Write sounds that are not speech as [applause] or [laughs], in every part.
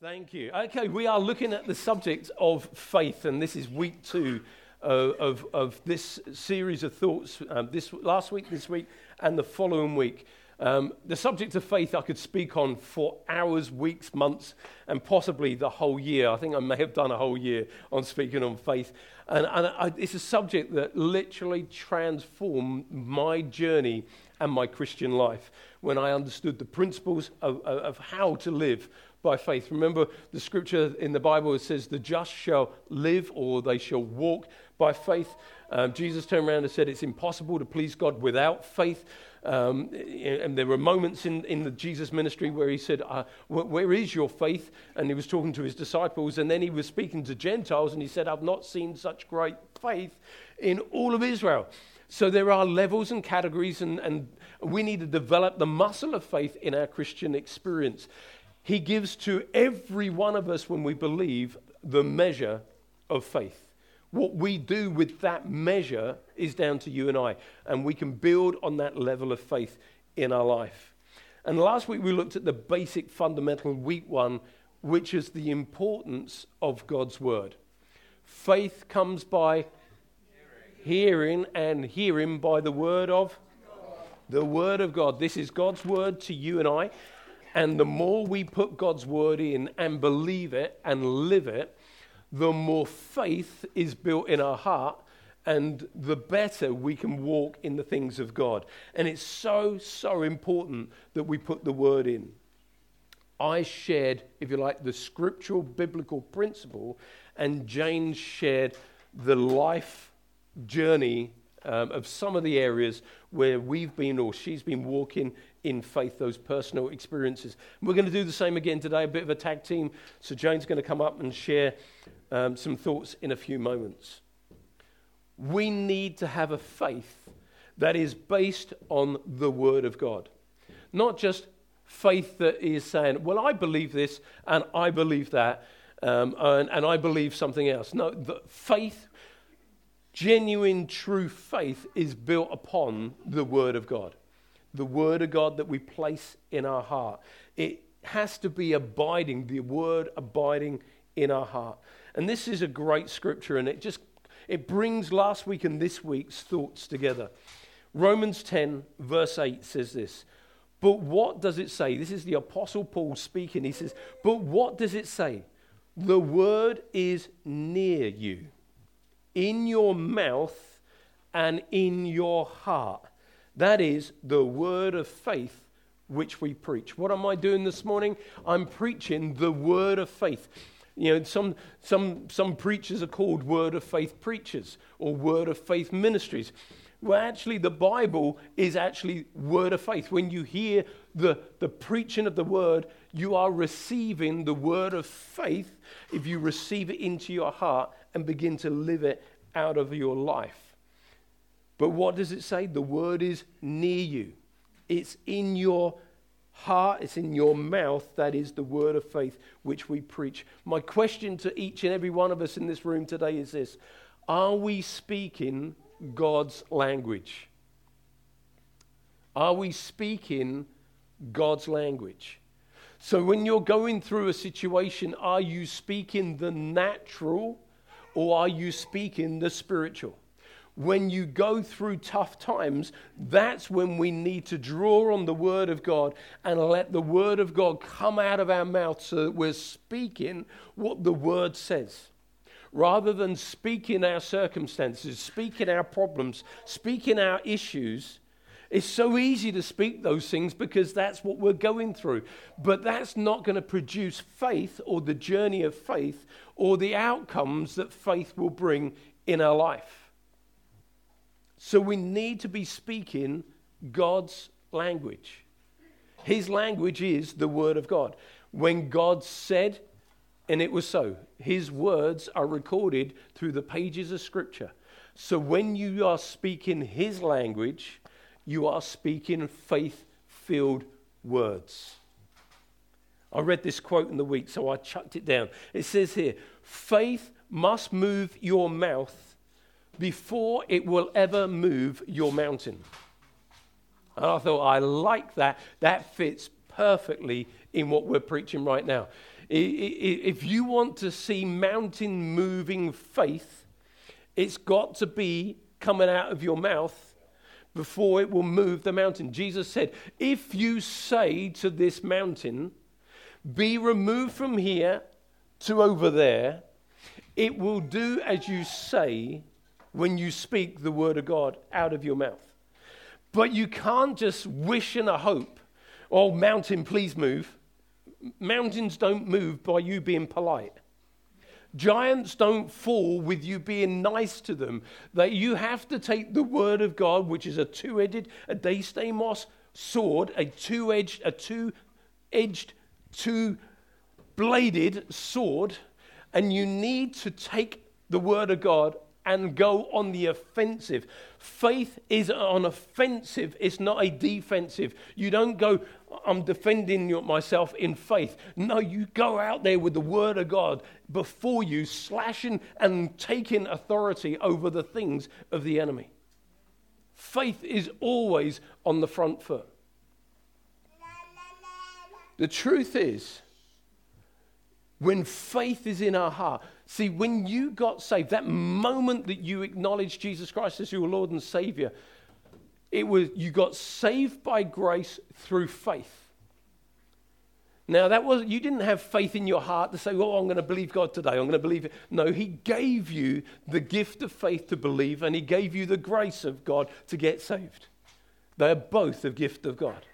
Thank you. Okay, we are looking at the subject of faith, and this is week two uh, of, of this series of thoughts. Um, this last week, this week, and the following week. Um, the subject of faith I could speak on for hours, weeks, months, and possibly the whole year. I think I may have done a whole year on speaking on faith. And, and I, it's a subject that literally transformed my journey and my Christian life when I understood the principles of, of, of how to live by faith. Remember the scripture in the Bible says, The just shall live or they shall walk by faith. Um, Jesus turned around and said, It's impossible to please God without faith. Um, and there were moments in, in the Jesus ministry where he said, uh, Where is your faith? And he was talking to his disciples. And then he was speaking to Gentiles and he said, I've not seen such great faith in all of Israel. So there are levels and categories, and, and we need to develop the muscle of faith in our Christian experience. He gives to every one of us when we believe the measure of faith. What we do with that measure is down to you and I, and we can build on that level of faith in our life. And last week we looked at the basic fundamental week one, which is the importance of God's word. Faith comes by hearing, and hearing by the word of the word of God. This is God's word to you and I. And the more we put God's word in and believe it and live it, the more faith is built in our heart and the better we can walk in the things of God. And it's so, so important that we put the word in. I shared, if you like, the scriptural biblical principle, and Jane shared the life journey um, of some of the areas where we've been or she's been walking in faith, those personal experiences. We're going to do the same again today, a bit of a tag team. So Jane's going to come up and share um, some thoughts in a few moments. We need to have a faith that is based on the Word of God, not just faith that is saying, Well, I believe this and I believe that. Um, and, and I believe something else. No, the faith genuine, true faith is built upon the Word of God the Word of God that we place in our heart. It has to be abiding, the Word abiding in our heart. And this is a great scripture, and it just it brings last week and this week's thoughts together. Romans 10, verse 8 says this. But what does it say? This is the Apostle Paul speaking. He says, But what does it say? The word is near you, in your mouth and in your heart. That is the word of faith which we preach. What am I doing this morning? I'm preaching the word of faith. You know, some, some, some preachers are called word of faith preachers or word of faith ministries. Well, actually, the Bible is actually word of faith. When you hear the, the preaching of the word, you are receiving the word of faith if you receive it into your heart and begin to live it out of your life. But what does it say? The word is near you, it's in your heart, it's in your mouth. That is the word of faith which we preach. My question to each and every one of us in this room today is this Are we speaking God's language? Are we speaking God's language? So when you're going through a situation, are you speaking the natural or are you speaking the spiritual? When you go through tough times, that's when we need to draw on the Word of God and let the Word of God come out of our mouth so that we're speaking what the Word says. Rather than speaking our circumstances, speaking our problems, speaking our issues, it's so easy to speak those things because that's what we're going through. But that's not going to produce faith or the journey of faith or the outcomes that faith will bring in our life. So we need to be speaking God's language. His language is the Word of God. When God said, and it was so, His words are recorded through the pages of Scripture. So when you are speaking His language, you are speaking faith filled words. I read this quote in the week, so I chucked it down. It says here faith must move your mouth before it will ever move your mountain. And I thought, I like that. That fits perfectly in what we're preaching right now. If you want to see mountain moving faith, it's got to be coming out of your mouth before it will move the mountain. Jesus said, If you say to this mountain, Be removed from here to over there, it will do as you say when you speak the word of God out of your mouth. But you can't just wish and a hope, oh, mountain, please move. Mountains don't move by you being polite. Giants don't fall with you being nice to them. That you have to take the word of God, which is a two-edged, a distomos sword, a two-edged, a two-edged, two-bladed sword, and you need to take the word of God and go on the offensive. Faith is on offensive, it's not a defensive. You don't go, I'm defending myself in faith. No, you go out there with the word of God before you, slashing and taking authority over the things of the enemy. Faith is always on the front foot. The truth is, when faith is in our heart, See, when you got saved, that moment that you acknowledged Jesus Christ as your Lord and Savior, it was you got saved by grace through faith. Now that was you didn't have faith in your heart to say, "Oh, I'm going to believe God today. I'm going to believe it." No, he gave you the gift of faith to believe and he gave you the grace of God to get saved. They are both a gift of God.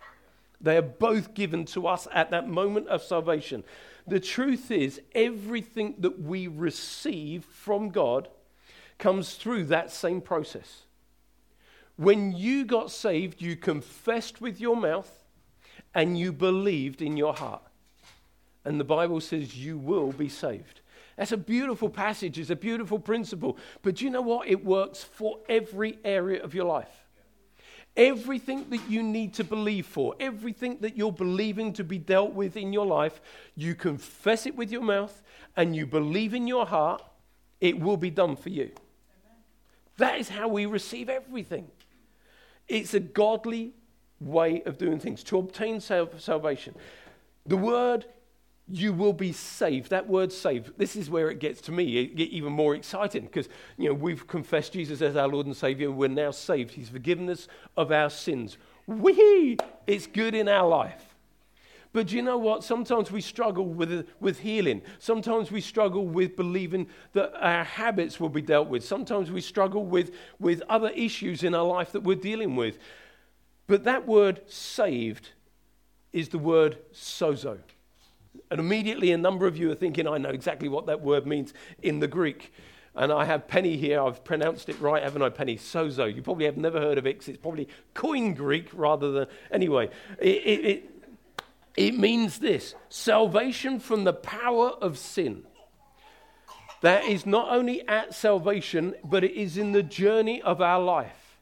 They are both given to us at that moment of salvation. The truth is, everything that we receive from God comes through that same process. When you got saved, you confessed with your mouth and you believed in your heart. And the Bible says you will be saved. That's a beautiful passage, it's a beautiful principle. But do you know what? It works for every area of your life. Everything that you need to believe for, everything that you're believing to be dealt with in your life, you confess it with your mouth and you believe in your heart, it will be done for you. Amen. That is how we receive everything. It's a godly way of doing things to obtain salvation. The word you will be saved. That word saved, this is where it gets to me it get even more exciting because you know we've confessed Jesus as our Lord and Savior, and we're now saved. He's forgiven us of our sins. Wee! It's good in our life. But you know what? Sometimes we struggle with, with healing. Sometimes we struggle with believing that our habits will be dealt with. Sometimes we struggle with, with other issues in our life that we're dealing with. But that word saved is the word sozo. And immediately, a number of you are thinking, I know exactly what that word means in the Greek. And I have Penny here. I've pronounced it right, haven't I, Penny? Sozo. You probably have never heard of it it's probably Koine Greek rather than. Anyway, it, it, it, it means this salvation from the power of sin. That is not only at salvation, but it is in the journey of our life.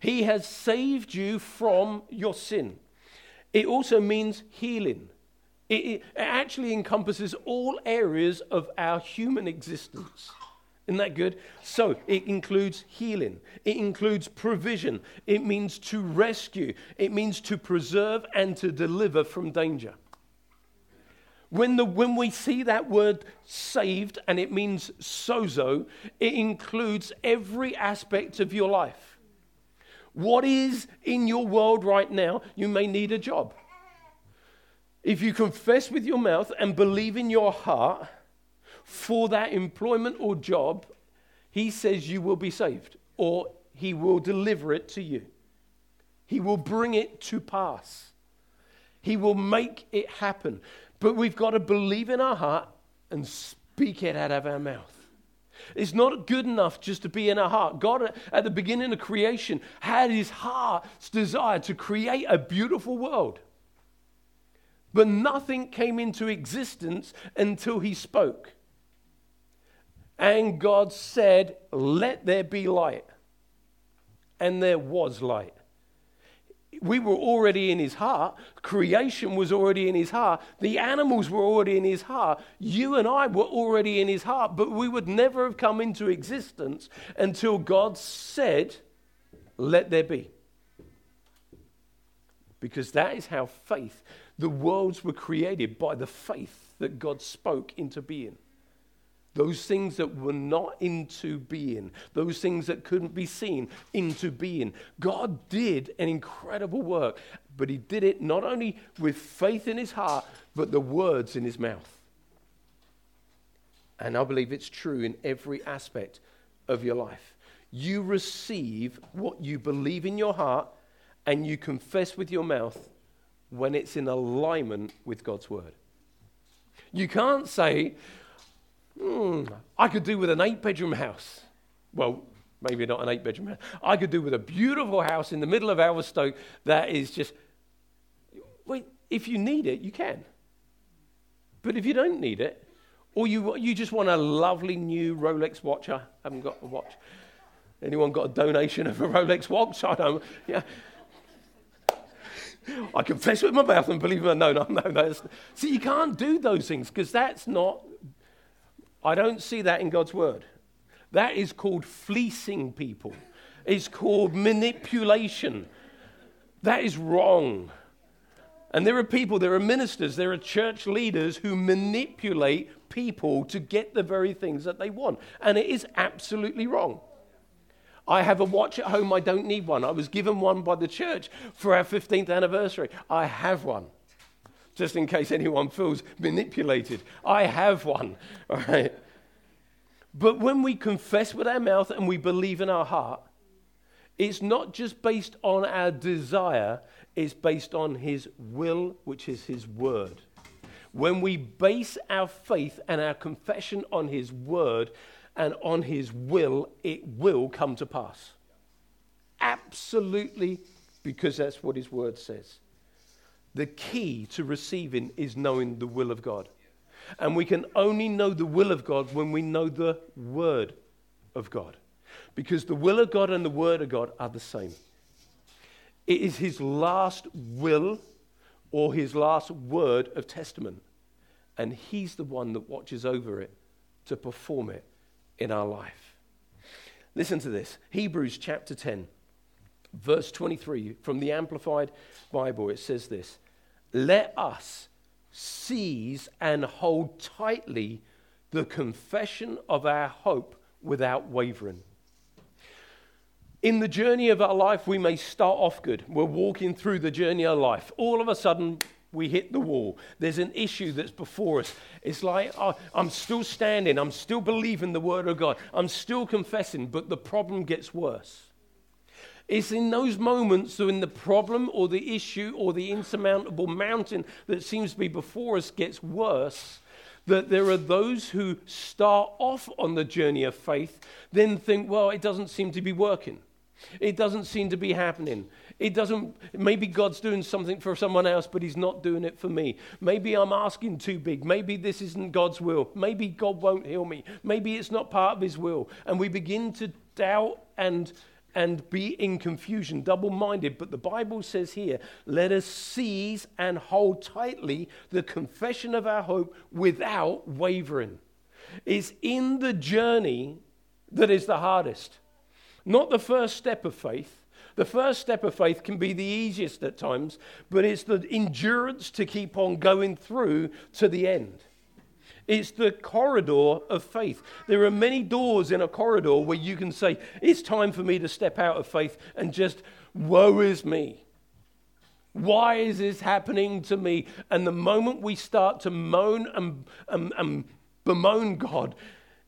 He has saved you from your sin. It also means healing. It, it, actually encompasses all areas of our human existence. Isn't that good? So it includes healing, it includes provision, it means to rescue, it means to preserve and to deliver from danger. When, the, when we see that word saved and it means sozo, it includes every aspect of your life. What is in your world right now? You may need a job. If you confess with your mouth and believe in your heart for that employment or job, he says you will be saved or he will deliver it to you. He will bring it to pass. He will make it happen. But we've got to believe in our heart and speak it out of our mouth. It's not good enough just to be in our heart. God, at the beginning of creation, had his heart's desire to create a beautiful world. But nothing came into existence until he spoke. And God said, Let there be light. And there was light. We were already in his heart. Creation was already in his heart. The animals were already in his heart. You and I were already in his heart. But we would never have come into existence until God said, Let there be. Because that is how faith the worlds were created by the faith that God spoke into being. Those things that were not into being, those things that couldn't be seen into being. God did an incredible work, but He did it not only with faith in His heart, but the words in His mouth. And I believe it's true in every aspect of your life. You receive what you believe in your heart and you confess with your mouth when it's in alignment with God's word. You can't say, hmm, I could do with an eight bedroom house. Well, maybe not an eight bedroom house. I could do with a beautiful house in the middle of Haverstoke that is just. Wait, if you need it, you can. But if you don't need it, or you, you just want a lovely new Rolex watch, I haven't got a watch. Anyone got a donation of a Rolex watch? I don't. Yeah. [laughs] I confess with my mouth and believe me. No, no, no. no. See, you can't do those things because that's not. I don't see that in God's word. That is called fleecing people. It's called manipulation. That is wrong. And there are people, there are ministers, there are church leaders who manipulate people to get the very things that they want. And it is absolutely wrong. I have a watch at home, I don't need one. I was given one by the church for our 15th anniversary. I have one. Just in case anyone feels manipulated, I have one. [laughs] All right. But when we confess with our mouth and we believe in our heart, it's not just based on our desire, it's based on His will, which is His word. When we base our faith and our confession on His word, and on his will, it will come to pass. Absolutely, because that's what his word says. The key to receiving is knowing the will of God. And we can only know the will of God when we know the word of God. Because the will of God and the word of God are the same. It is his last will or his last word of testament. And he's the one that watches over it to perform it in our life. Listen to this Hebrews chapter 10, verse 23 from the Amplified Bible. It says this Let us seize and hold tightly the confession of our hope without wavering. In the journey of our life, we may start off good. We're walking through the journey of life. All of a sudden, we hit the wall. There's an issue that's before us. It's like, oh, I'm still standing. I'm still believing the word of God. I'm still confessing, but the problem gets worse. It's in those moments when the problem or the issue or the insurmountable mountain that seems to be before us gets worse that there are those who start off on the journey of faith, then think, well, it doesn't seem to be working. It doesn't seem to be happening. It doesn't, maybe God's doing something for someone else, but He's not doing it for me. Maybe I'm asking too big. Maybe this isn't God's will. Maybe God won't heal me. Maybe it's not part of His will. And we begin to doubt and, and be in confusion, double minded. But the Bible says here, let us seize and hold tightly the confession of our hope without wavering. It's in the journey that is the hardest, not the first step of faith the first step of faith can be the easiest at times, but it's the endurance to keep on going through to the end. It's the corridor of faith. There are many doors in a corridor where you can say, It's time for me to step out of faith and just, woe is me. Why is this happening to me? And the moment we start to moan and, and, and bemoan God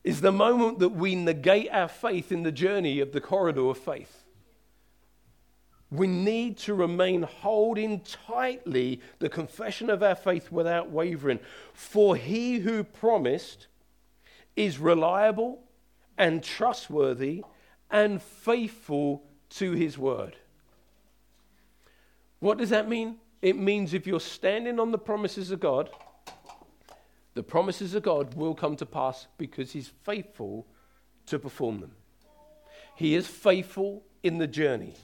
is the moment that we negate our faith in the journey of the corridor of faith we need to remain holding tightly the confession of our faith without wavering. For he who promised is reliable and trustworthy and faithful to his word. What does that mean? It means if you're standing on the promises of God, the promises of God will come to pass because he's faithful to perform them. He is faithful in the journey.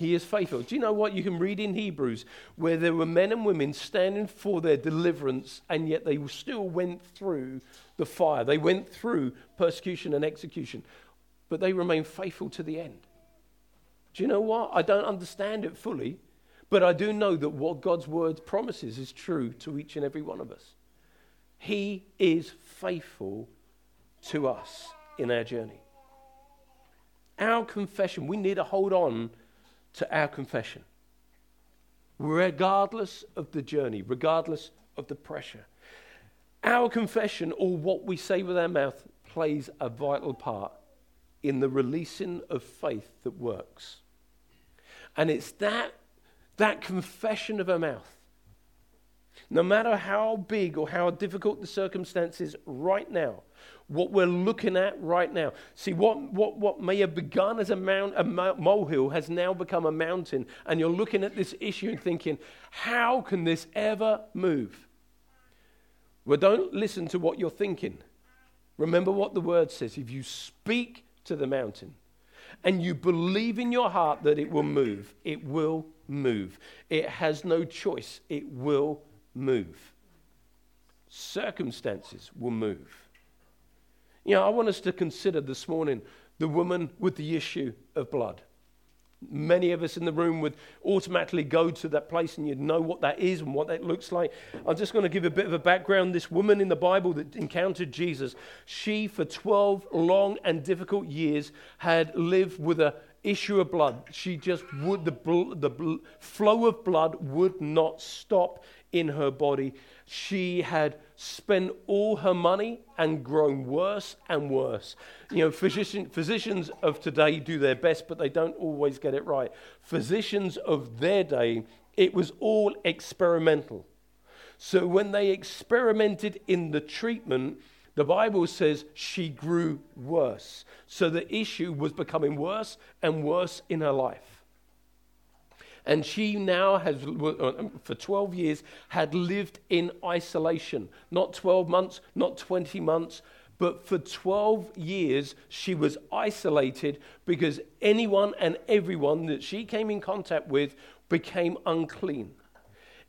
He is faithful. Do you know what? You can read in Hebrews where there were men and women standing for their deliverance, and yet they still went through the fire. They went through persecution and execution, but they remained faithful to the end. Do you know what? I don't understand it fully, but I do know that what God's word promises is true to each and every one of us. He is faithful to us in our journey. Our confession, we need to hold on to our confession, regardless of the journey, regardless of the pressure. Our confession, or what we say with our mouth, plays a vital part in the releasing of faith that works. And it's that, that confession of our mouth. No matter how big or how difficult the circumstances right now, what we're looking at right now. See, what, what, what may have begun as a, mount, a molehill has now become a mountain. And you're looking at this issue and thinking, how can this ever move? Well, don't listen to what you're thinking. Remember what the word says. If you speak to the mountain and you believe in your heart that it will move, it will move. It has no choice, it will move. Circumstances will move. You know, I want us to consider this morning the woman with the issue of blood. Many of us in the room would automatically go to that place and you'd know what that is and what that looks like. I'm just going to give a bit of a background. This woman in the Bible that encountered Jesus, she, for 12 long and difficult years, had lived with a issue of blood. She just would, the, the flow of blood would not stop in her body. She had spent all her money and grown worse and worse. You know, physician, physicians of today do their best, but they don't always get it right. Physicians of their day, it was all experimental. So when they experimented in the treatment, the Bible says she grew worse. So the issue was becoming worse and worse in her life. And she now has, uh, for 12 years, had lived in isolation. Not 12 months, not 20 months, but for 12 years she was isolated because anyone and everyone that she came in contact with became unclean.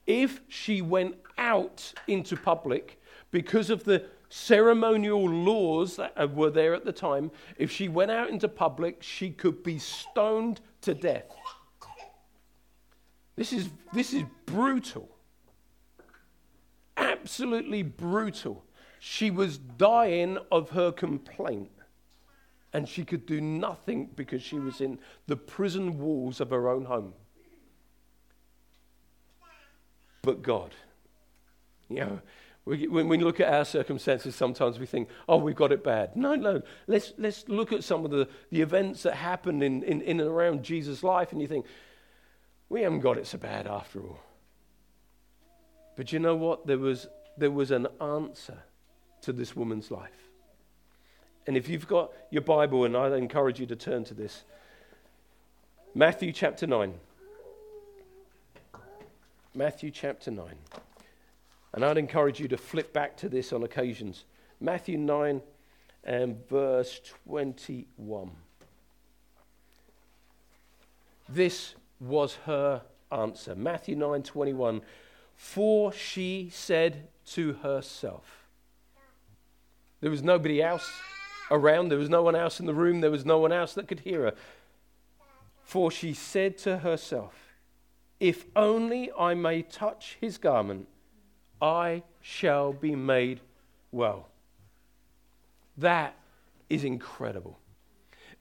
If she went out into public because of the ceremonial laws that were there at the time, if she went out into public, she could be stoned to death. This is, this is brutal. Absolutely brutal. She was dying of her complaint, and she could do nothing because she was in the prison walls of her own home. But God, you know, we, when we look at our circumstances, sometimes we think, oh, we've got it bad. No, no. Let's, let's look at some of the, the events that happened in, in, in and around Jesus' life, and you think, we haven't got it so bad after all. But you know what? There was, there was an answer to this woman's life. And if you've got your Bible, and I'd encourage you to turn to this Matthew chapter 9. Matthew chapter 9. And I'd encourage you to flip back to this on occasions. Matthew 9 and verse 21. This was her answer. Matthew 9:21 For she said to herself. There was nobody else around, there was no one else in the room, there was no one else that could hear her. For she said to herself, If only I may touch his garment, I shall be made well. That is incredible.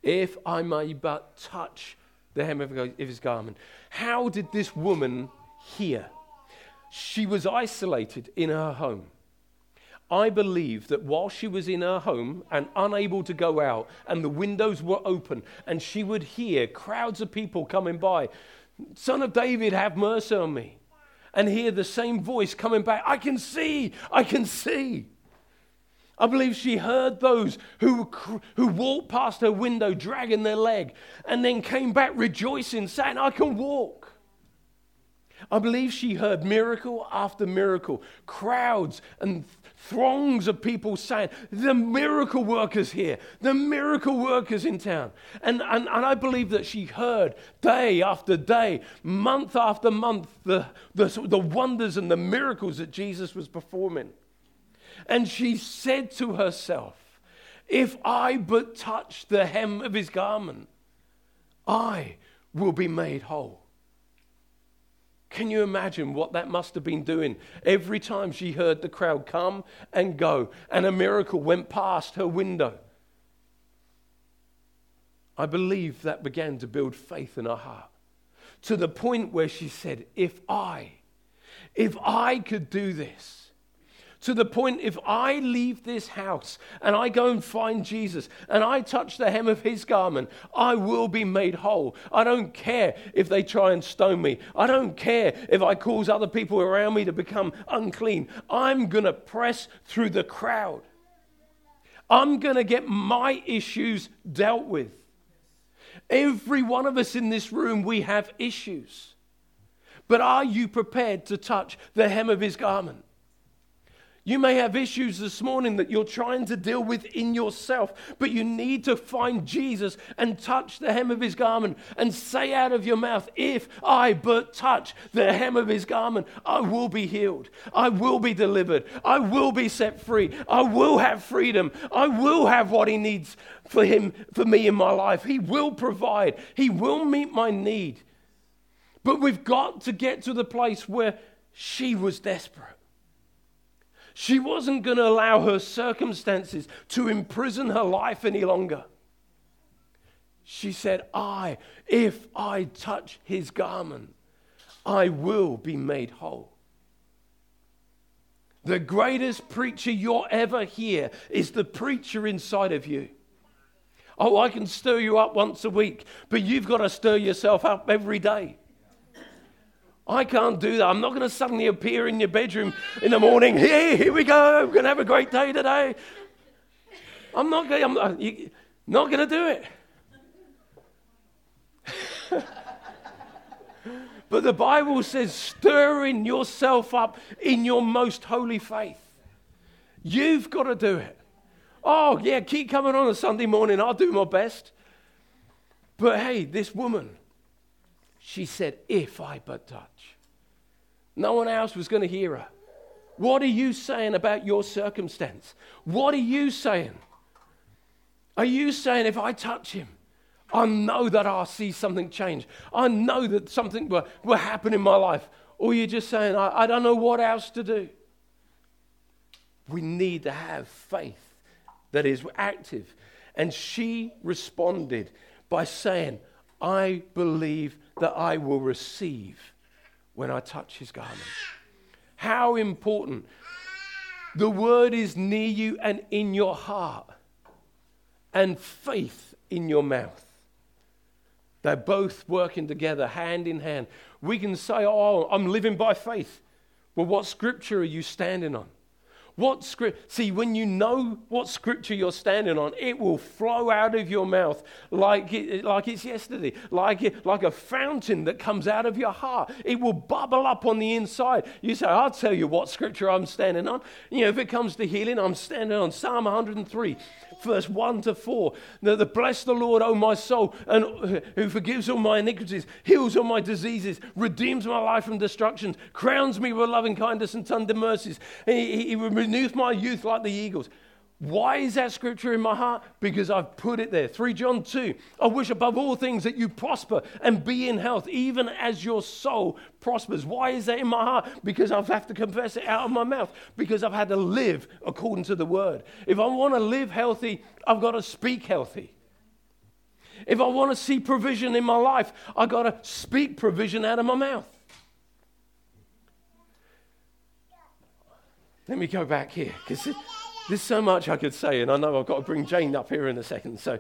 If I may but touch the hem of his garment. How did this woman hear? She was isolated in her home. I believe that while she was in her home and unable to go out, and the windows were open, and she would hear crowds of people coming by, Son of David, have mercy on me. And hear the same voice coming back, I can see, I can see. I believe she heard those who, who walked past her window dragging their leg and then came back rejoicing, saying, I can walk. I believe she heard miracle after miracle, crowds and throngs of people saying, The miracle workers here, the miracle workers in town. And, and, and I believe that she heard day after day, month after month, the, the, the wonders and the miracles that Jesus was performing. And she said to herself, If I but touch the hem of his garment, I will be made whole. Can you imagine what that must have been doing every time she heard the crowd come and go and a miracle went past her window? I believe that began to build faith in her heart to the point where she said, If I, if I could do this, to the point if I leave this house and I go and find Jesus and I touch the hem of his garment, I will be made whole. I don't care if they try and stone me. I don't care if I cause other people around me to become unclean. I'm going to press through the crowd. I'm going to get my issues dealt with. Every one of us in this room, we have issues. But are you prepared to touch the hem of his garment? You may have issues this morning that you're trying to deal with in yourself, but you need to find Jesus and touch the hem of his garment and say out of your mouth, If I but touch the hem of his garment, I will be healed. I will be delivered. I will be set free. I will have freedom. I will have what he needs for him, for me in my life. He will provide. He will meet my need. But we've got to get to the place where she was desperate. She wasn't going to allow her circumstances to imprison her life any longer. She said, I, if I touch his garment, I will be made whole. The greatest preacher you'll ever hear is the preacher inside of you. Oh, I can stir you up once a week, but you've got to stir yourself up every day. I can't do that. I'm not going to suddenly appear in your bedroom in the morning. Hey, here we go. We're going to have a great day today. I'm not going. I'm not, you, not going to do it. [laughs] but the Bible says, stirring yourself up in your most holy faith. You've got to do it. Oh, yeah, keep coming on a Sunday morning. I'll do my best. But hey, this woman, she said, If I but touch. No one else was going to hear her. What are you saying about your circumstance? What are you saying? Are you saying, if I touch him, I know that I'll see something change? I know that something will, will happen in my life. Or you're just saying, I, I don't know what else to do. We need to have faith that is active. And she responded by saying, I believe that I will receive when I touch his garment. How important. The word is near you and in your heart, and faith in your mouth. They're both working together, hand in hand. We can say, Oh, I'm living by faith. Well, what scripture are you standing on? What script? See, when you know what scripture you're standing on, it will flow out of your mouth like, it, like it's yesterday, like, it, like a fountain that comes out of your heart. It will bubble up on the inside. You say, I'll tell you what scripture I'm standing on. You know, if it comes to healing, I'm standing on Psalm 103 verse 1 to 4. The, the bless the Lord, O my soul, and who forgives all my iniquities, heals all my diseases, redeems my life from destruction, crowns me with loving kindness and tender mercies. He, he, he renews my youth like the eagles. Why is that scripture in my heart? Because I've put it there. 3 John 2. I wish above all things that you prosper and be in health, even as your soul prospers. Why is that in my heart? Because I have had to confess it out of my mouth. Because I've had to live according to the word. If I want to live healthy, I've got to speak healthy. If I want to see provision in my life, I've got to speak provision out of my mouth. Let me go back here because there's so much I could say, and I know I've got to bring Jane up here in a second. So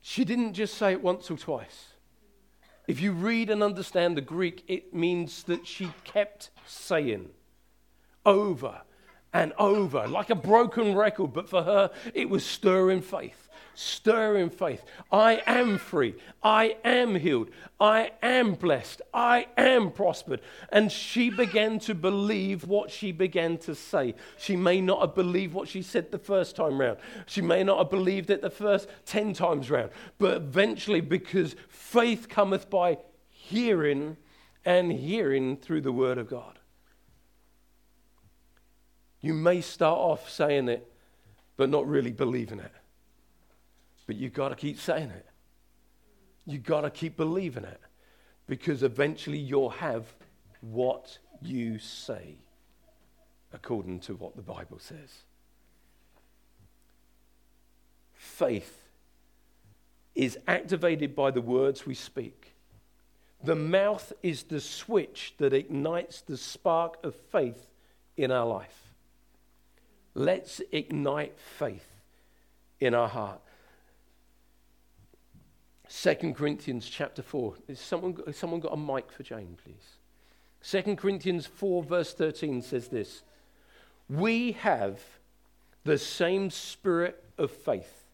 she didn't just say it once or twice. If you read and understand the Greek, it means that she kept saying over and over, like a broken record, but for her, it was stirring faith stir in faith. I am free. I am healed. I am blessed. I am prospered. And she began to believe what she began to say. She may not have believed what she said the first time round. She may not have believed it the first 10 times round. But eventually, because faith cometh by hearing, and hearing through the word of God. You may start off saying it, but not really believing it. But you've got to keep saying it. You've got to keep believing it. because eventually you'll have what you say, according to what the Bible says. Faith is activated by the words we speak. The mouth is the switch that ignites the spark of faith in our life. Let's ignite faith in our heart. 2 Corinthians chapter 4. Is someone, has someone got a mic for Jane, please? 2 Corinthians 4, verse 13 says this We have the same spirit of faith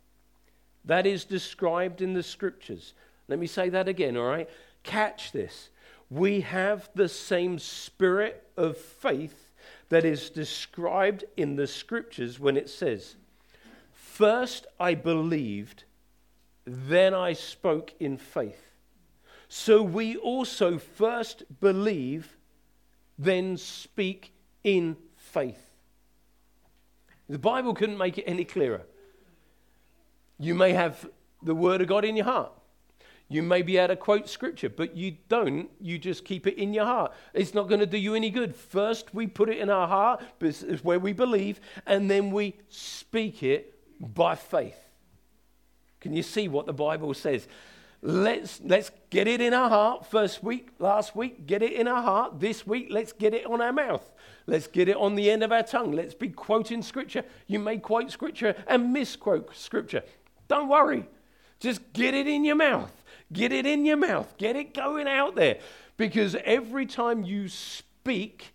that is described in the scriptures. Let me say that again, all right? Catch this. We have the same spirit of faith that is described in the scriptures when it says, First I believed, then I spoke in faith. So we also first believe, then speak in faith. The Bible couldn't make it any clearer. You may have the Word of God in your heart. You may be able to quote scripture, but you don't. You just keep it in your heart. It's not going to do you any good. First, we put it in our heart, is where we believe, and then we speak it by faith. Can you see what the Bible says? Let's, let's get it in our heart. First week, last week, get it in our heart. This week, let's get it on our mouth. Let's get it on the end of our tongue. Let's be quoting scripture. You may quote scripture and misquote scripture. Don't worry. Just get it in your mouth. Get it in your mouth. Get it going out there. Because every time you speak,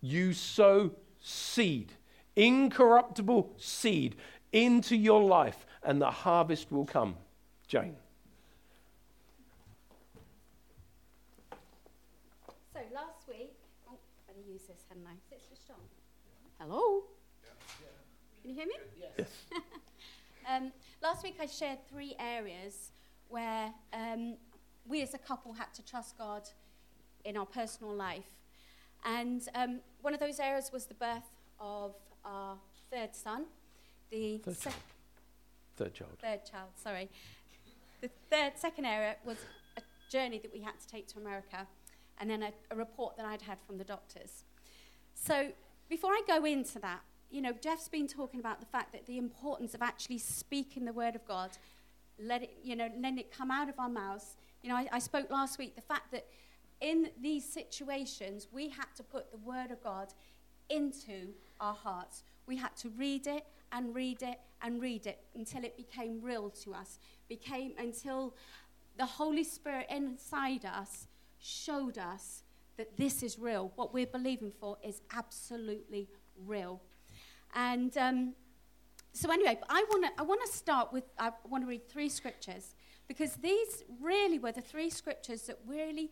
you sow seed, incorruptible seed, into your life, and the harvest will come. Jane. So last week, oh, better use this, hadn't I? Is it switched on? Hello? Can you hear me? Yes. [laughs] Um, last week I shared three areas where um, we as a couple had to trust God in our personal life. And um, one of those areas was the birth of our third son, the Third sec- child. Third child. third child, sorry. The third, second area was a journey that we had to take to America, and then a, a report that I'd had from the doctors. So before I go into that, you know, Jeff's been talking about the fact that the importance of actually speaking the word of God, let it, you know, letting it come out of our mouths. You know, I, I spoke last week the fact that in these situations we had to put the word of God into our hearts. We had to read it and read it and read it until it became real to us, became until the Holy Spirit inside us showed us that this is real. What we're believing for is absolutely real. And um, so, anyway, I want to I want to start with I want to read three scriptures because these really were the three scriptures that really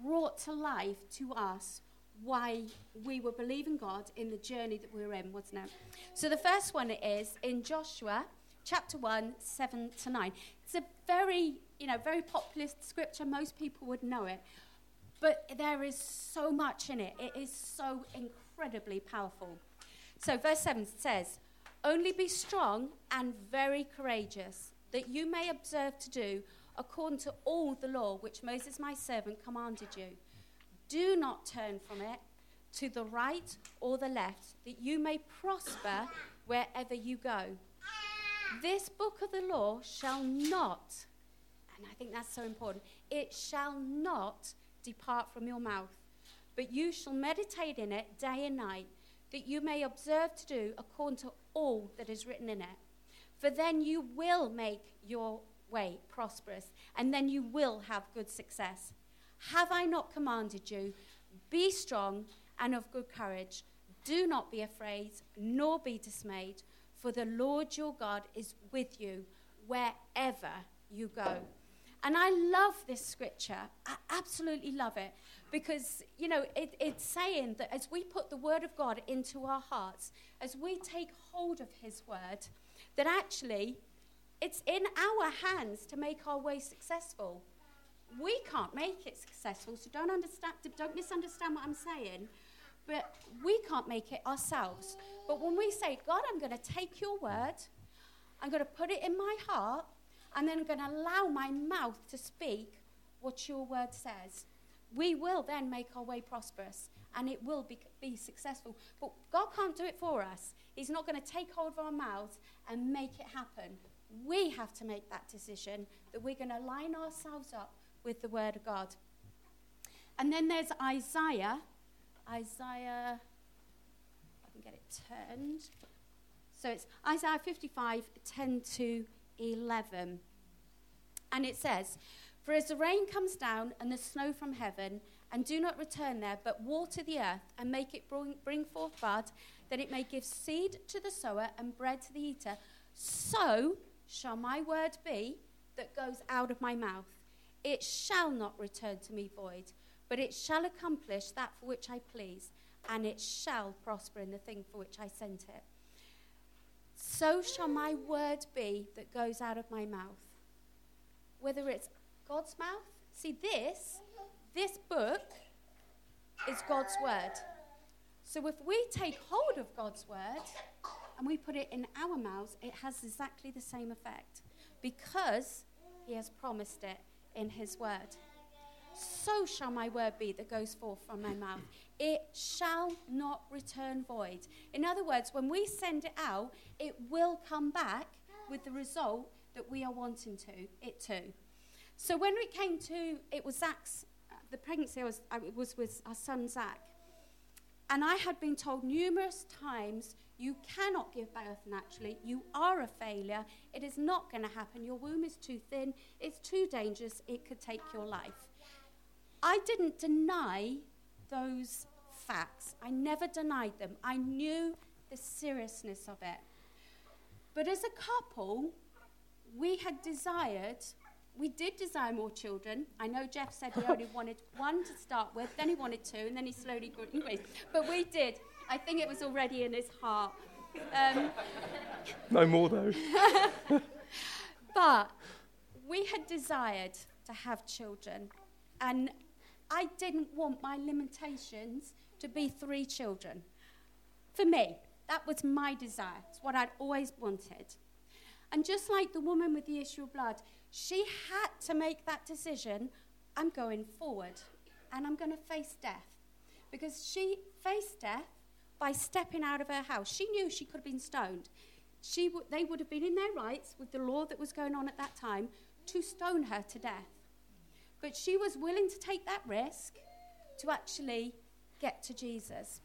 brought to life to us why we were believing God in the journey that we were in, wasn't it? So the first one is in Joshua chapter 1, 7 to 9. It's a very, you know, very popular scripture. Most people would know it. But there is so much in it. It is so incredibly powerful. So verse 7 says, Only be strong and very courageous, that you may observe to do according to all the law which Moses my servant commanded you. Do not turn from it to the right or the left, that you may prosper wherever you go. This book of the law shall not, and I think that's so important, it shall not depart from your mouth, but you shall meditate in it day and night, that you may observe to do according to all that is written in it. For then you will make your way prosperous, and then you will have good success. Have I not commanded you? Be strong and of good courage. Do not be afraid, nor be dismayed, for the Lord your God is with you wherever you go. And I love this scripture. I absolutely love it because, you know, it, it's saying that as we put the word of God into our hearts, as we take hold of his word, that actually it's in our hands to make our way successful. We can't make it successful, so don't, understand, don't misunderstand what I'm saying. But we can't make it ourselves. But when we say, God, I'm going to take your word, I'm going to put it in my heart, and then I'm going to allow my mouth to speak what your word says. we will then make our way prosperous and it will be, be successful. But God can't do it for us. He's not going to take hold of our mouths and make it happen. We have to make that decision that we're going to line ourselves up with the Word of God. And then there's Isaiah. Isaiah, I can get it turned. So it's Isaiah 55, 10 to 11. And it says, For as the rain comes down and the snow from heaven, and do not return there, but water the earth and make it bring, bring forth bud, that it may give seed to the sower and bread to the eater, so shall my word be that goes out of my mouth. It shall not return to me void, but it shall accomplish that for which I please, and it shall prosper in the thing for which I sent it. So shall my word be that goes out of my mouth. Whether it's God's mouth, see this, this book is God's word. So if we take hold of God's word and we put it in our mouths, it has exactly the same effect because he has promised it in his word. So shall my word be that goes forth from my mouth. It shall not return void. In other words, when we send it out, it will come back with the result that we are wanting to, it to. So when it came to, it was Zach's, the pregnancy was, it was with our son Zach. And I had been told numerous times, you cannot give birth naturally. You are a failure. It is not going to happen. Your womb is too thin. It's too dangerous. It could take your life. I didn't deny those facts. I never denied them. I knew the seriousness of it. But as a couple, we had desired, we did desire more children. I know Jeff said he only [laughs] wanted one to start with, then he wanted two, and then he slowly grew. But we did. I think it was already in his heart. Um, no more, though. [laughs] but we had desired to have children. And I didn't want my limitations to be three children. For me, that was my desire. It's what I'd always wanted. And just like the woman with the issue of blood, she had to make that decision I'm going forward and I'm going to face death. Because she faced death by stepping out of her house. She knew she could have been stoned. She w- they would have been in their rights with the law that was going on at that time to stone her to death. But she was willing to take that risk to actually get to Jesus.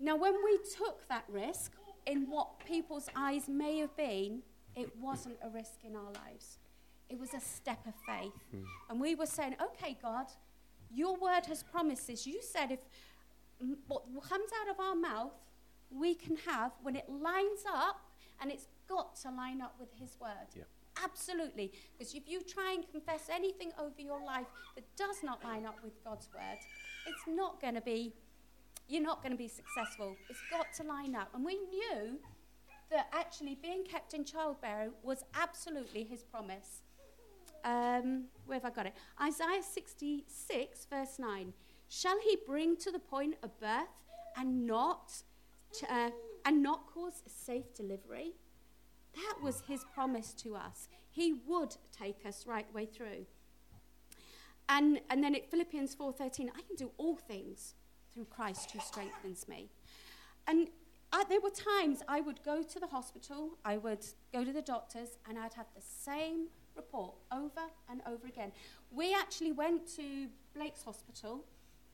Now, when we took that risk, in what people's eyes may have been, it wasn't a risk in our lives. It was a step of faith. Mm. And we were saying, okay, God, your word has promises. You said if what comes out of our mouth, we can have when it lines up, and it's got to line up with His word. Yeah. Absolutely. Because if you try and confess anything over your life that does not line up with God's word, it's not going to be, you're not going to be successful. It's got to line up. And we knew that actually being kept in childbearing was absolutely his promise. Um, where have I got it? Isaiah 66, verse 9. Shall he bring to the point of birth and not, uh, and not cause safe delivery? That was his promise to us. He would take us right way through. And, and then at Philippians 4.13, I can do all things through Christ who strengthens me. And there were times I would go to the hospital, I would go to the doctors, and I'd have the same report over and over again. We actually went to Blake's Hospital,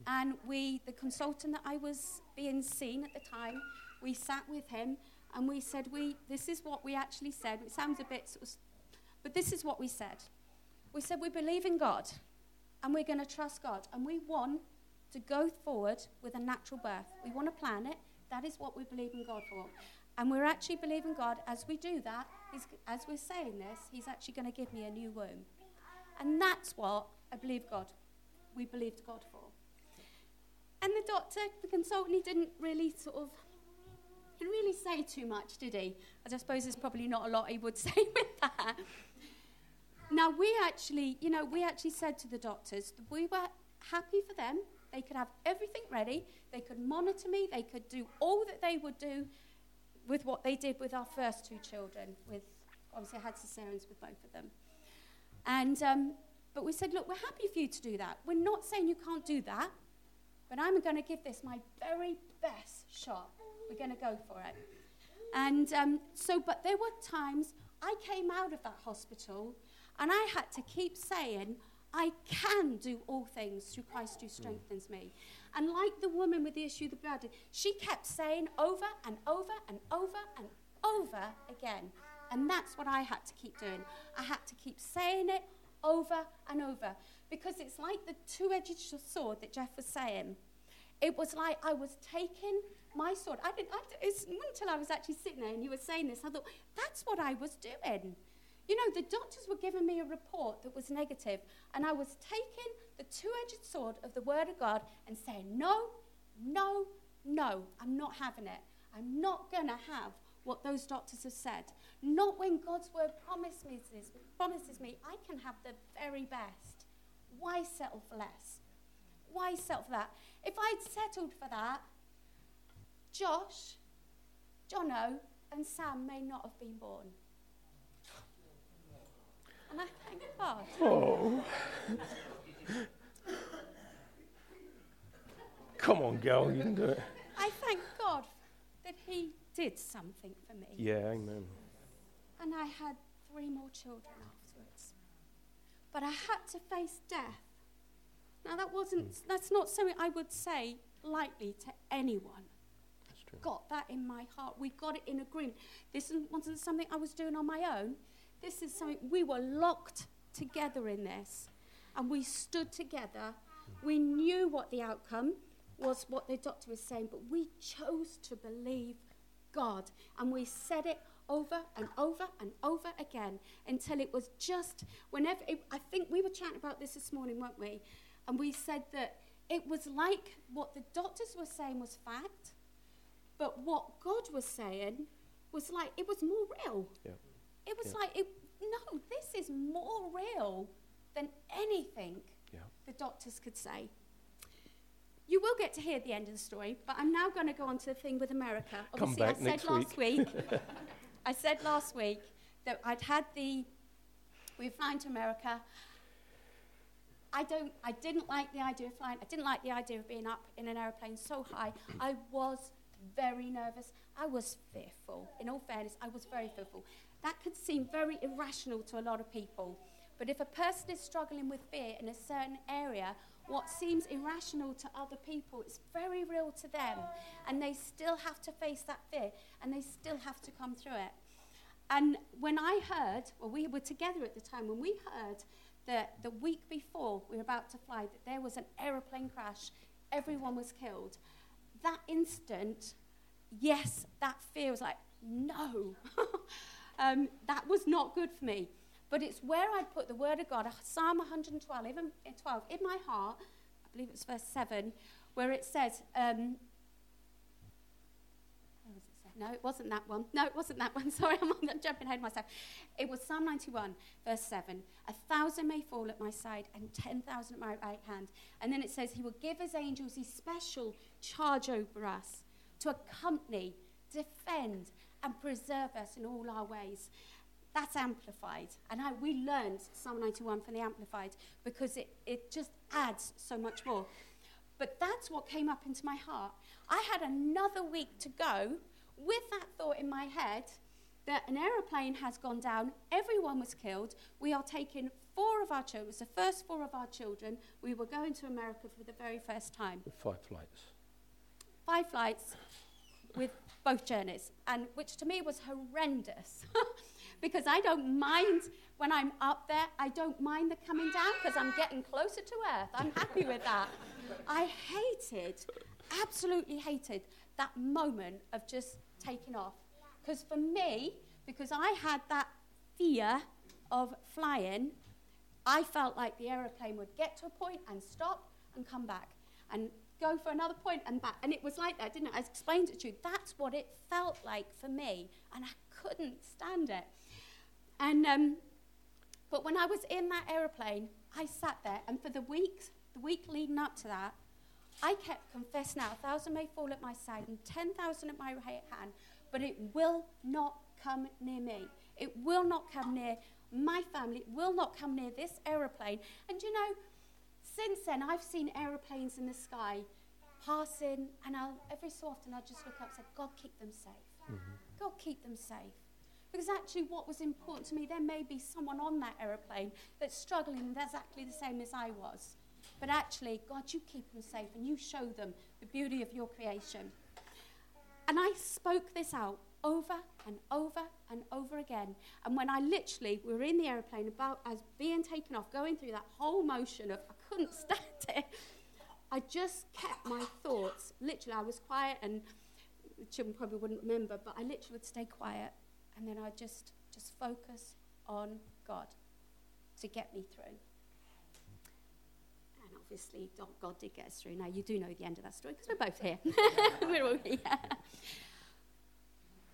and we, the consultant that I was being seen at the time, we sat with him and we said, we, this is what we actually said. It sounds a bit sort of, but this is what we said. We said, we believe in God and we're going to trust God and we want to go forward with a natural birth. We want to plan it. That is what we believe in God for. And we're actually believing God as we do that, as we're saying this, He's actually going to give me a new womb. And that's what I believe God, we believed God for. And the doctor, the consultant, he didn't really sort of didn't really say too much, did he? As I suppose there's probably not a lot he would [laughs] say with that. Now, we actually, you know, we actually said to the doctors that we were happy for them. They could have everything ready. They could monitor me. They could do all that they would do with what they did with our first two children. With obviously, I had cesareans with both of them. And um, But we said, look, we're happy for you to do that. We're not saying you can't do that, but I'm going to give this my very best shot. We're going to go for it. And um, so, but there were times I came out of that hospital and I had to keep saying, I can do all things through Christ who strengthens me. And like the woman with the issue of the blood, she kept saying over and over and over and over again. And that's what I had to keep doing. I had to keep saying it over and over because it's like the two edged sword that Jeff was saying. It was like I was taking my sword. I didn't, I, until I was actually sitting there and you were saying this, I thought, that's what I was doing. You know, the doctors were giving me a report that was negative, and I was taking the two edged sword of the Word of God and saying, No, no, no, I'm not having it. I'm not going to have what those doctors have said. Not when God's Word promises promises me I can have the very best. Why settle for less? Why settle for that? If I'd settled for that, Josh, Jono, and Sam may not have been born. And I thank God. Oh. [laughs] Come on, girl, you can do it. I thank God that He did something for me. Yeah, amen. And I had three more children. But I had to face death. Now, that wasn't, hmm. that's not something I would say lightly to anyone. That's true. Got that in my heart. We got it in agreement. This wasn't something I was doing on my own. This is something we were locked together in this. And we stood together. We knew what the outcome was, what the doctor was saying, but we chose to believe God. And we said it over and over and over again until it was just whenever it, I think we were chatting about this this morning, weren't we? And we said that it was like what the doctors were saying was fact, but what God was saying was like it was more real. Yeah. It was Yeah. like it, no, this is more real than anything Yeah. the doctors could say. You will get to hear the end of the story, but I'm now going to go on to the thing with America. Come Obviously, back I said next last week. [laughs] I said last week that I'd had the. We were flying to America. I don't. I didn't like the idea of flying. I didn't like the idea of being up in an aeroplane so high. I was very nervous. I was fearful. In all fairness, I was very fearful. That could seem very irrational to a lot of people. But if a person is struggling with fear in a certain area, what seems irrational to other people is very real to them. And they still have to face that fear and they still have to come through it. And when I heard, well, we were together at the time, when we heard that the week before we were about to fly, that there was an aeroplane crash, everyone was killed, that instant, yes, that fear was like, no. [laughs] um, that was not good for me. But it's where I put the word of God, Psalm 112, even, 12, in my heart, I believe it's verse 7, where it says, um, no, it wasn't that one. No, it wasn't that one. [laughs] Sorry, I'm, I'm jumping ahead myself. It was Psalm 91, verse 7. A thousand may fall at my side and 10,000 at my right hand. And then it says, He will give His angels His special charge over us to accompany, defend, and preserve us in all our ways. That's amplified. And I, we learned Psalm 91 from the Amplified because it, it just adds so much more. But that's what came up into my heart. I had another week to go with that thought in my head that an aeroplane has gone down, everyone was killed. We are taking four of our children, it was the first four of our children. We were going to America for the very first time. With five flights. Five flights with both journeys, and which to me was horrendous. [laughs] because I don't mind when I'm up there, I don't mind the coming down because I'm getting closer to Earth. I'm happy with that. I hated, absolutely hated that moment of just taking off. Because for me, because I had that fear of flying, I felt like the aeroplane would get to a point and stop and come back and go for another point and back. And it was like that, didn't it? I explained it to you. That's what it felt like for me. And I couldn't stand it. And, um, but when I was in that aeroplane, I sat there, and for the weeks, the week leading up to that, I kept confessing now, a thousand may fall at my side and 10,000 at my right hand, but it will not come near me. It will not come near my family. It will not come near this aeroplane. And you know, since then, I've seen aeroplanes in the sky passing, and I'll, every so often I'll just look up and say, God, keep them safe. Mm-hmm. God, keep them safe. Because actually, what was important to me, there may be someone on that aeroplane that's struggling exactly the same as I was. But actually, God, you keep them safe and you show them the beauty of your creation. And I spoke this out over and over and over again. And when I literally, we were in the aeroplane about as being taken off, going through that whole motion of I couldn't [laughs] stand it, I just kept my thoughts. Literally, I was quiet, and the children probably wouldn't remember, but I literally would stay quiet, and then I'd just just focus on God to get me through. And obviously, God did get us through. Now, you do know the end of that story because we're both here. [laughs] we're all here.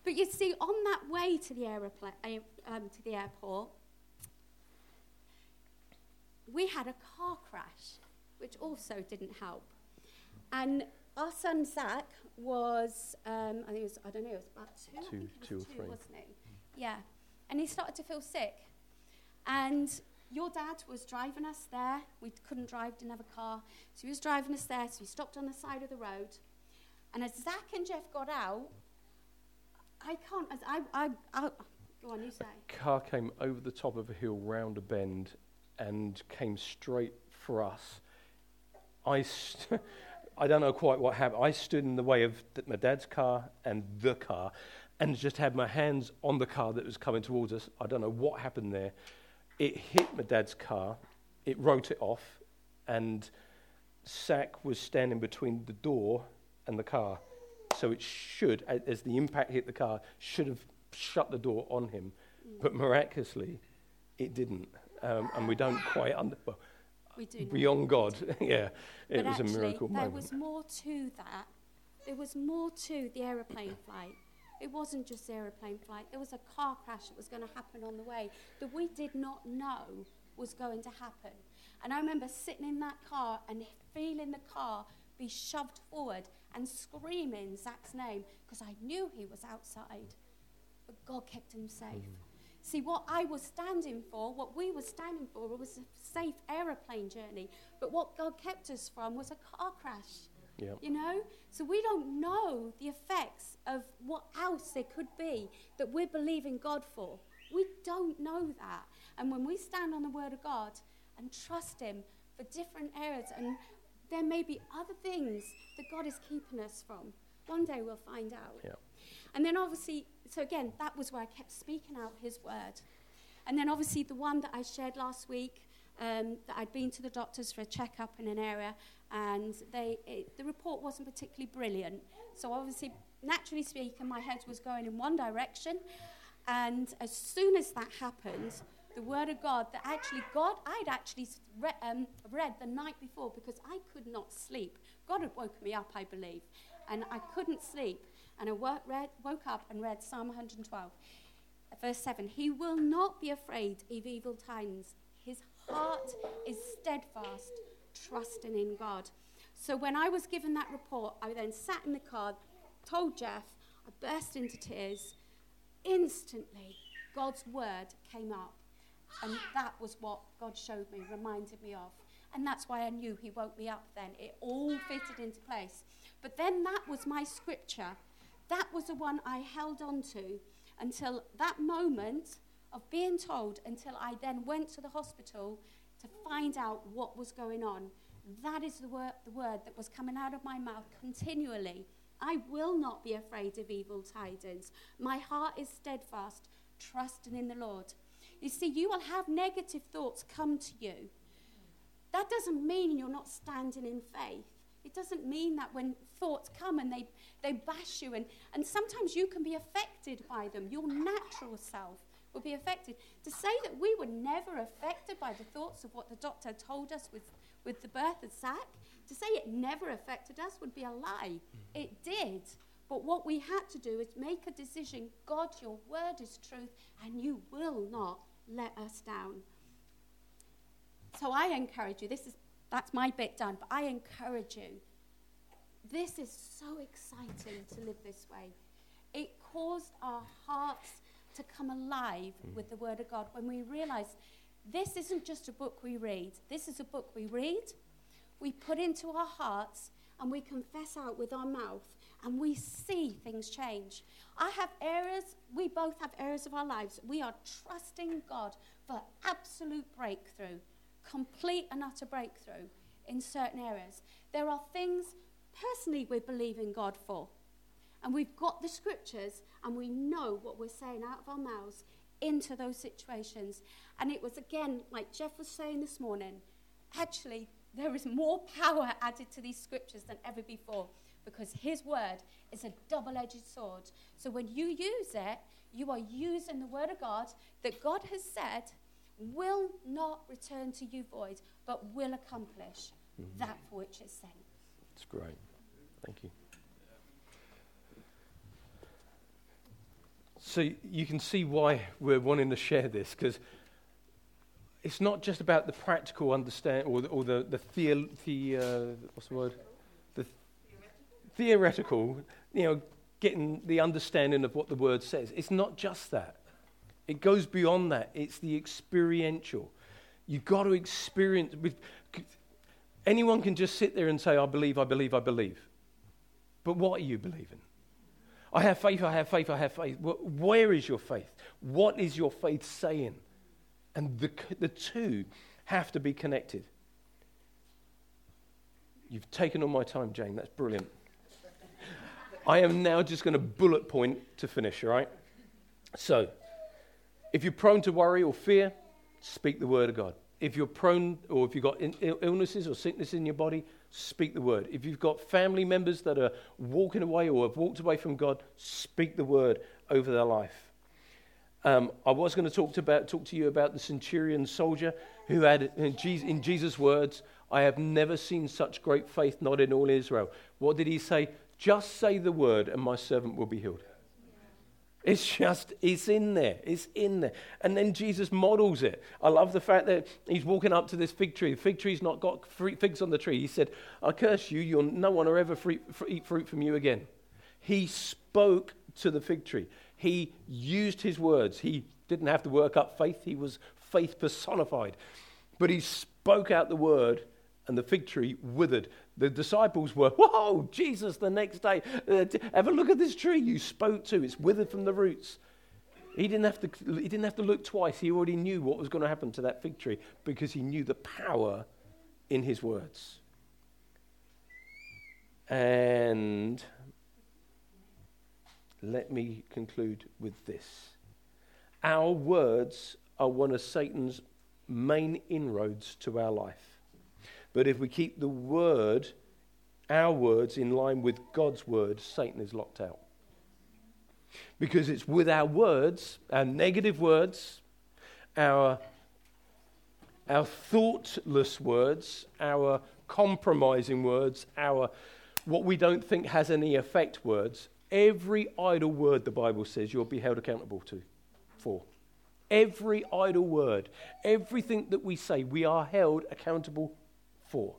But you see, on that way to the, aeroplane, um, to the airport, we had a car crash, which also didn't help. And our son Zach was, um, I think it was, I don't know, it was about two, two, two or three, wasn't he? Yeah. And he started to feel sick. And your dad was driving us there. We couldn't drive, didn't have a car. So he was driving us there. So we stopped on the side of the road. And as Zach and Jeff got out, I can't. I, I, I, go on, you say. A car came over the top of a hill, round a bend, and came straight for us. I, st- I don't know quite what happened. I stood in the way of my dad's car and the car, and just had my hands on the car that was coming towards us. I don't know what happened there. It hit my dad's car. It wrote it off, and Zach was standing between the door and the car so it should, as the impact hit the car, should have shut the door on him. But miraculously, it didn't. Um, and we don't quite under. Well, we do beyond God, [laughs] yeah, it but was actually, a miracle there moment. was more to that. There was more to the aeroplane flight. It wasn't just the aeroplane flight. There was a car crash that was going to happen on the way that we did not know was going to happen. And I remember sitting in that car and feeling the car be shoved forward and screaming Zach's name because I knew he was outside. But God kept him safe. Mm. See, what I was standing for, what we were standing for, was a safe aeroplane journey. But what God kept us from was a car crash. Yep. You know? So we don't know the effects of what else there could be that we're believing God for. We don't know that. And when we stand on the Word of God and trust Him for different areas and there may be other things that God is keeping us from. One day we'll find out. Yeah. And then obviously, so again, that was where I kept speaking out His word. And then obviously, the one that I shared last week, um, that I'd been to the doctors for a checkup in an area, and they, it, the report wasn't particularly brilliant. So obviously, naturally speaking, my head was going in one direction. And as soon as that happened, the Word of God that actually God, I'd actually re- um, read the night before because I could not sleep. God had woken me up, I believe, and I couldn't sleep. And I read, woke up and read Psalm 112, verse 7. He will not be afraid of evil times. His heart is steadfast, trusting in God. So when I was given that report, I then sat in the car, told Jeff, I burst into tears. Instantly, God's word came up. And that was what God showed me, reminded me of. And that's why I knew He woke me up then. It all fitted into place. But then that was my scripture. That was the one I held on to until that moment of being told, until I then went to the hospital to find out what was going on. That is the word, the word that was coming out of my mouth continually. I will not be afraid of evil tidings. My heart is steadfast, trusting in the Lord. You see, you will have negative thoughts come to you. That doesn't mean you're not standing in faith. It doesn't mean that when thoughts come and they, they bash you, and, and sometimes you can be affected by them. Your natural self will be affected. To say that we were never affected by the thoughts of what the doctor told us with, with the birth of Zach, to say it never affected us would be a lie. Mm-hmm. It did. But what we had to do is make a decision God, your word is truth, and you will not let us down. So I encourage you, this is that's my bit done, but I encourage you. This is so exciting to live this way. It caused our hearts to come alive hmm. with the Word of God when we realized this isn't just a book we read, this is a book we read, we put into our hearts, and we confess out with our mouth, and we see things change. I have areas, we both have areas of our lives. We are trusting God for absolute breakthrough, complete and utter breakthrough in certain areas. There are things personally we're believing God for. And we've got the scriptures and we know what we're saying out of our mouths into those situations. And it was again, like Jeff was saying this morning, actually, there is more power added to these scriptures than ever before because his word is a double edged sword. So when you use it, you are using the word of God that God has said will not return to you void, but will accomplish mm-hmm. that for which it's sent. That's great. Thank you. So you can see why we're wanting to share this because it's not just about the practical understand or the, or the, the, the, the uh, what's the word? The theoretical, you know, getting the understanding of what the word says. It's not just that. It goes beyond that. It's the experiential. You've got to experience with anyone can just sit there and say, I believe, I believe, I believe. But what are you believing? I have faith, I have faith, I have faith. Where is your faith? What is your faith saying? And the, the two have to be connected. You've taken all my time, Jane. That's brilliant. I am now just going to bullet point to finish, all right? So, if you're prone to worry or fear, speak the word of God. If you're prone or if you've got illnesses or sickness in your body, speak the word. If you've got family members that are walking away or have walked away from God, speak the word over their life. Um, I was going to talk to, about, talk to you about the centurion soldier who had, in Jesus, in Jesus' words, I have never seen such great faith, not in all Israel. What did he say? Just say the word, and my servant will be healed. It's just, it's in there. It's in there. And then Jesus models it. I love the fact that he's walking up to this fig tree. The fig tree's not got figs on the tree. He said, I curse you. You'll, no one will ever free, eat fruit from you again. He spoke to the fig tree. He used his words. He didn't have to work up faith. He was faith personified. But he spoke out the word, and the fig tree withered. The disciples were, Whoa, Jesus, the next day, uh, have a look at this tree you spoke to. It's withered from the roots. He didn't, have to, he didn't have to look twice. He already knew what was going to happen to that fig tree because he knew the power in his words. And let me conclude with this. Our words are one of Satan's main inroads to our life. But if we keep the word, our words, in line with God's word, Satan is locked out. Because it's with our words, our negative words, our, our thoughtless words, our compromising words, our what we don't think has any effect words, every idle word the Bible says you'll be held accountable to for. Every idle word, everything that we say, we are held accountable for.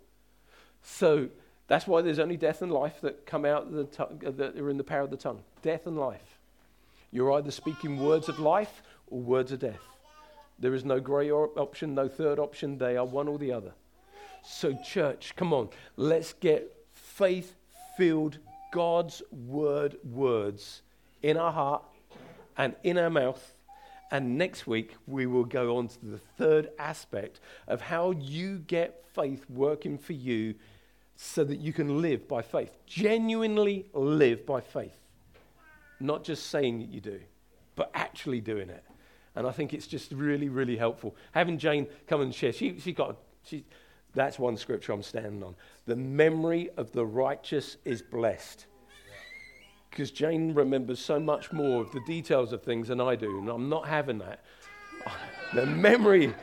So that's why there's only death and life that come out the uh, that are in the power of the tongue. Death and life. You're either speaking words of life or words of death. There is no grey option, no third option. They are one or the other. So, church, come on, let's get faith filled God's word words in our heart and in our mouth and next week, we will go on to the third aspect of how you get faith working for you so that you can live by faith. Genuinely live by faith. Not just saying that you do, but actually doing it. And I think it's just really, really helpful. Having Jane come and share, she, she got, she, that's one scripture I'm standing on. The memory of the righteous is blessed because Jane remembers so much more of the details of things than I do, and I'm not having that. [laughs] The memory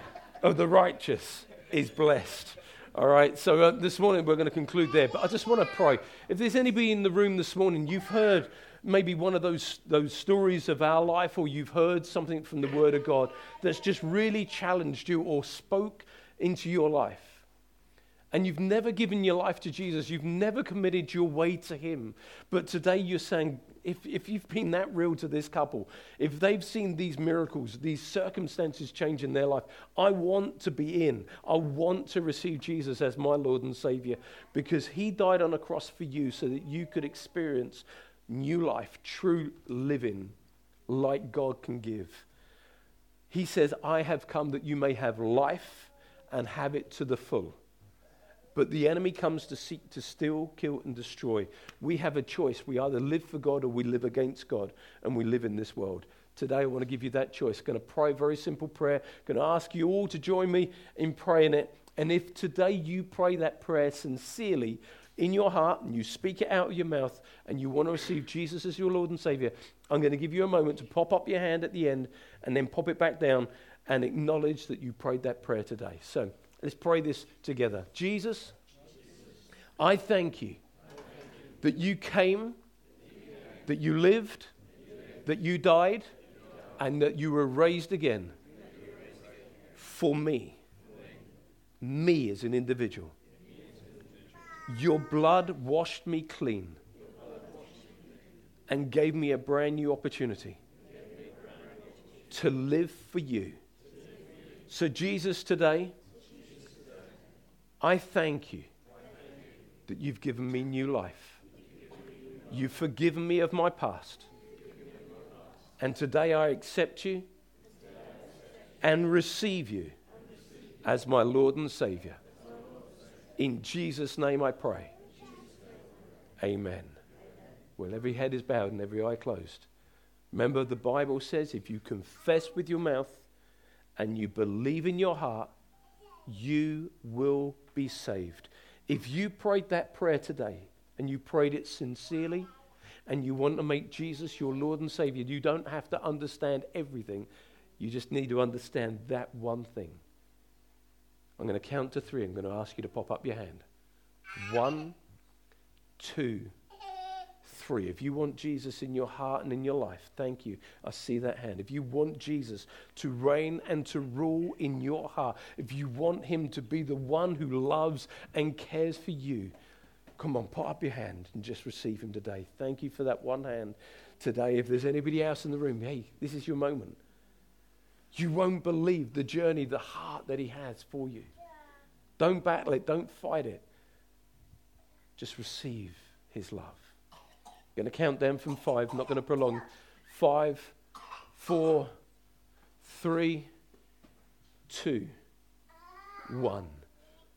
of the righteous is blessed. All right, so uh, this morning we're going to conclude there, but I just want to pray. If there's anybody in the room this morning, you've heard maybe one of those, those stories of our life, or you've heard something from the Word of God that's just really challenged you or spoke into your life and you've never given your life to Jesus, you've never committed your way to Him, but today you're saying, if, if you've been that real to this couple, if they've seen these miracles, these circumstances change in their life, I want to be in. I want to receive Jesus as my Lord and Savior because He died on a cross for you so that you could experience new life, true living like God can give. He says, I have come that you may have life and have it to the full. But the enemy comes to seek to steal, kill, and destroy. We have a choice. We either live for God or we live against God, and we live in this world. Today, I want to give you that choice. Going to pray a very simple prayer. Going to ask you all to join me in praying it. And if today you pray that prayer sincerely in your heart and you speak it out of your mouth and you want to receive Jesus as your Lord and Savior, I'm going to give you a moment to pop up your hand at the end and then pop it back down and acknowledge that you prayed that prayer today. So, Let's pray this together. Jesus, I thank you that you came, that you lived, that you died, and that you were raised again for me. Me as an individual. Your blood washed me clean and gave me a brand new opportunity to live for you. So, Jesus, today, I thank you that you've given me new life. You've forgiven me of my past. And today I accept you and receive you as my Lord and Savior. In Jesus' name I pray. Amen. Well, every head is bowed and every eye closed. Remember, the Bible says if you confess with your mouth and you believe in your heart, you will be saved. If you prayed that prayer today and you prayed it sincerely and you want to make Jesus your Lord and Savior, you don't have to understand everything. You just need to understand that one thing. I'm going to count to three. I'm going to ask you to pop up your hand. One, two, free. If you want Jesus in your heart and in your life, thank you. I see that hand. If you want Jesus to reign and to rule in your heart, if you want him to be the one who loves and cares for you, come on, put up your hand and just receive him today. Thank you for that one hand today. If there's anybody else in the room, hey, this is your moment. You won't believe the journey, the heart that he has for you. Don't battle it, don't fight it. Just receive his love. Going to count down from five, I'm not going to prolong. Five, four, three, two, one.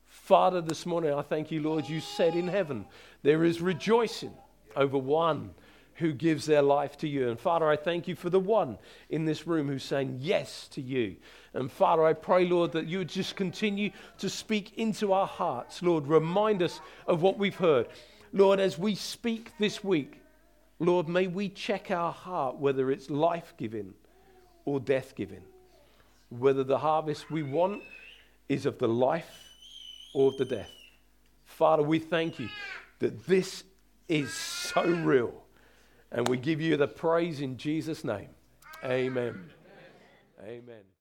Father, this morning I thank you, Lord. You said in heaven there is rejoicing over one who gives their life to you. And Father, I thank you for the one in this room who's saying yes to you. And Father, I pray, Lord, that you would just continue to speak into our hearts. Lord, remind us of what we've heard. Lord, as we speak this week, Lord, may we check our heart whether it's life giving or death giving, whether the harvest we want is of the life or of the death. Father, we thank you that this is so real. And we give you the praise in Jesus' name. Amen. Amen. Amen.